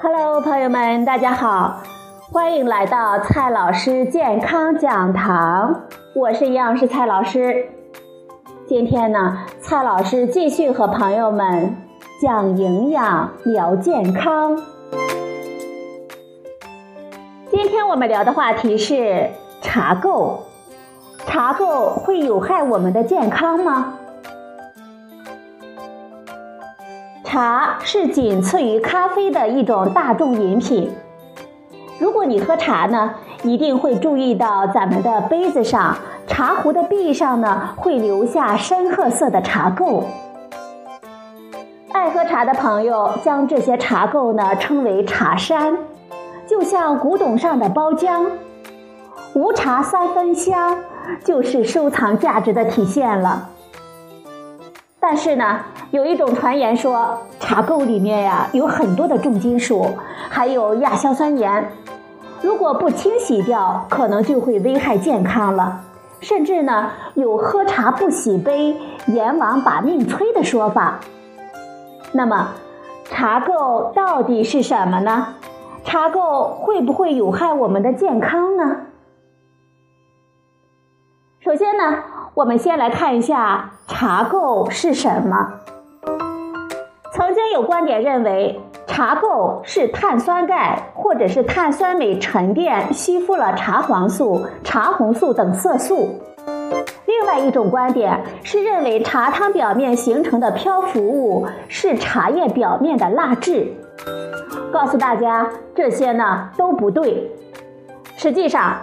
Hello，朋友们，大家好，欢迎来到蔡老师健康讲堂，我是营养师蔡老师。今天呢，蔡老师继续和朋友们讲营养、聊健康。今天我们聊的话题是茶垢，茶垢会有害我们的健康吗？茶是仅次于咖啡的一种大众饮品。如果你喝茶呢，一定会注意到咱们的杯子上、茶壶的壁上呢，会留下深褐色的茶垢。爱喝茶的朋友将这些茶垢呢称为茶山，就像古董上的包浆。无茶三分香，就是收藏价值的体现了。但是呢，有一种传言说，茶垢里面呀有很多的重金属，还有亚硝酸盐，如果不清洗掉，可能就会危害健康了。甚至呢，有喝茶不洗杯，阎王把命催的说法。那么，茶垢到底是什么呢？茶垢会不会有害我们的健康呢？首先呢。我们先来看一下茶垢是什么。曾经有观点认为，茶垢是碳酸钙或者是碳酸镁沉淀吸附了茶黄素、茶红素等色素。另外一种观点是认为茶汤表面形成的漂浮物是茶叶表面的蜡质。告诉大家，这些呢都不对。实际上，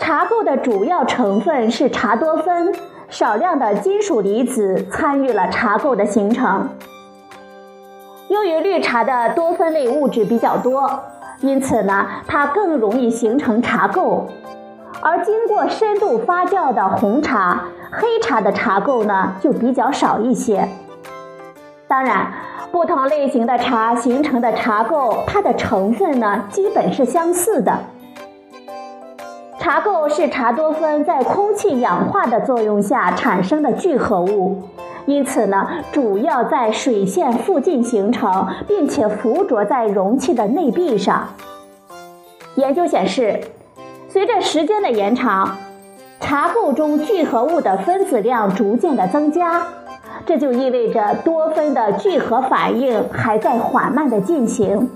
茶垢的主要成分是茶多酚。少量的金属离子参与了茶垢的形成。由于绿茶的多酚类物质比较多，因此呢，它更容易形成茶垢。而经过深度发酵的红茶、黑茶的茶垢呢，就比较少一些。当然，不同类型的茶形成的茶垢，它的成分呢，基本是相似的。茶垢是茶多酚在空气氧化的作用下产生的聚合物，因此呢，主要在水线附近形成，并且附着在容器的内壁上。研究显示，随着时间的延长，茶垢中聚合物的分子量逐渐的增加，这就意味着多酚的聚合反应还在缓慢的进行。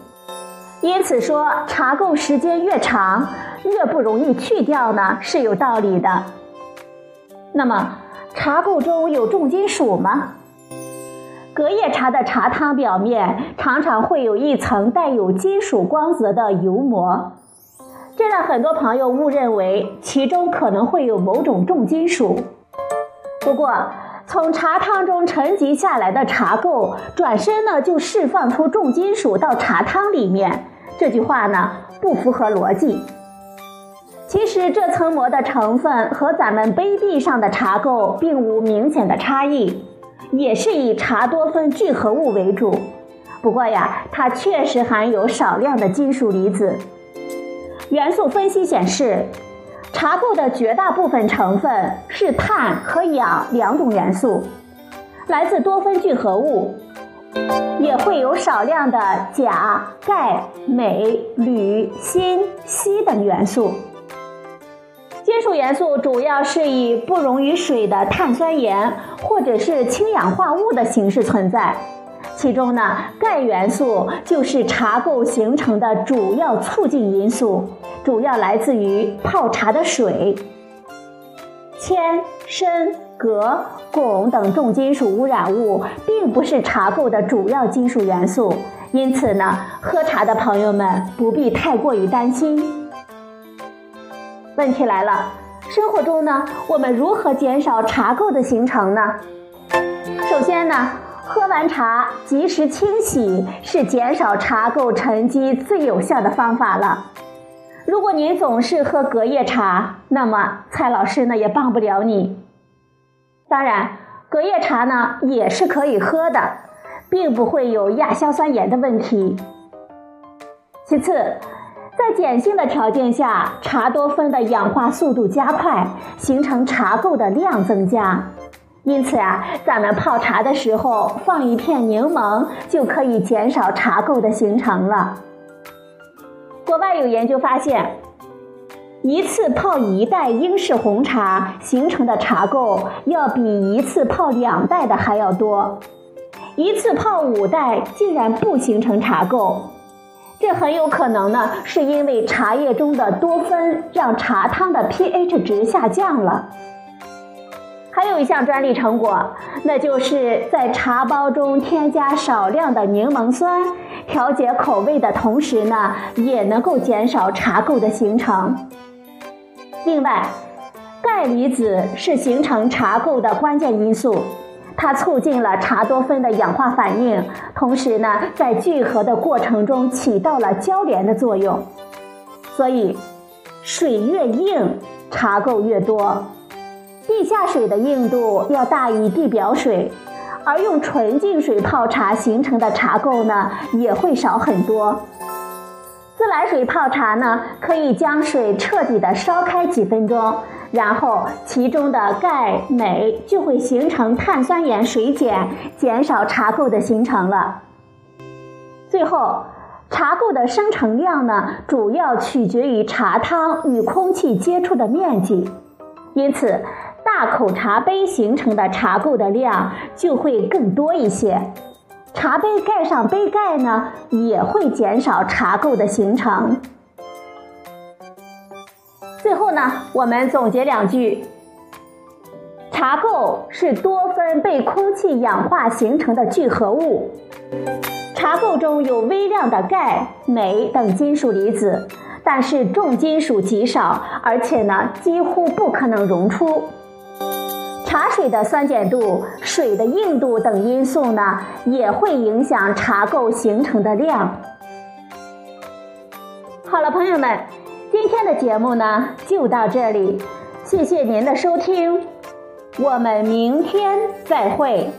因此说，茶垢时间越长。越不容易去掉呢，是有道理的。那么，茶垢中有重金属吗？隔夜茶的茶汤表面常常会有一层带有金属光泽的油膜，这让很多朋友误认为其中可能会有某种重金属。不过，从茶汤中沉积下来的茶垢转身呢就释放出重金属到茶汤里面，这句话呢不符合逻辑。其实这层膜的成分和咱们杯壁上的茶垢并无明显的差异，也是以茶多酚聚合物为主。不过呀，它确实含有少量的金属离子。元素分析显示，茶垢的绝大部分成分是碳和氧两种元素，来自多酚聚合物，也会有少量的钾、钙、镁、铝、锌、硒等元素。金属元素主要是以不溶于水的碳酸盐或者是氢氧化物的形式存在，其中呢，钙元素就是茶垢形成的主要促进因素，主要来自于泡茶的水。铅、砷、镉、汞等重金属污染物并不是茶垢的主要金属元素，因此呢，喝茶的朋友们不必太过于担心。问题来了，生活中呢，我们如何减少茶垢的形成呢？首先呢，喝完茶及时清洗是减少茶垢沉积最有效的方法了。如果您总是喝隔夜茶，那么蔡老师呢也帮不了你。当然，隔夜茶呢也是可以喝的，并不会有亚硝酸盐的问题。其次。在碱性的条件下，茶多酚的氧化速度加快，形成茶垢的量增加。因此呀，咱们泡茶的时候放一片柠檬，就可以减少茶垢的形成了。国外有研究发现，一次泡一袋英式红茶形成的茶垢要比一次泡两袋的还要多，一次泡五袋竟然不形成茶垢。这很有可能呢，是因为茶叶中的多酚让茶汤的 pH 值下降了。还有一项专利成果，那就是在茶包中添加少量的柠檬酸，调节口味的同时呢，也能够减少茶垢的形成。另外，钙离子是形成茶垢的关键因素。它促进了茶多酚的氧化反应，同时呢，在聚合的过程中起到了交联的作用。所以，水越硬，茶垢越多。地下水的硬度要大于地表水，而用纯净水泡茶形成的茶垢呢，也会少很多。白水泡茶呢，可以将水彻底的烧开几分钟。然后，其中的钙、镁就会形成碳酸盐水碱，减少茶垢的形成了。最后，茶垢的生成量呢，主要取决于茶汤与空气接触的面积，因此，大口茶杯形成的茶垢的量就会更多一些。茶杯盖上杯盖呢，也会减少茶垢的形成。最后呢，我们总结两句：茶垢是多酚被空气氧化形成的聚合物，茶垢中有微量的钙、镁等金属离子，但是重金属极少，而且呢几乎不可能溶出。茶水的酸碱度、水的硬度等因素呢，也会影响茶垢形成的量。好了，朋友们。今天的节目呢，就到这里，谢谢您的收听，我们明天再会。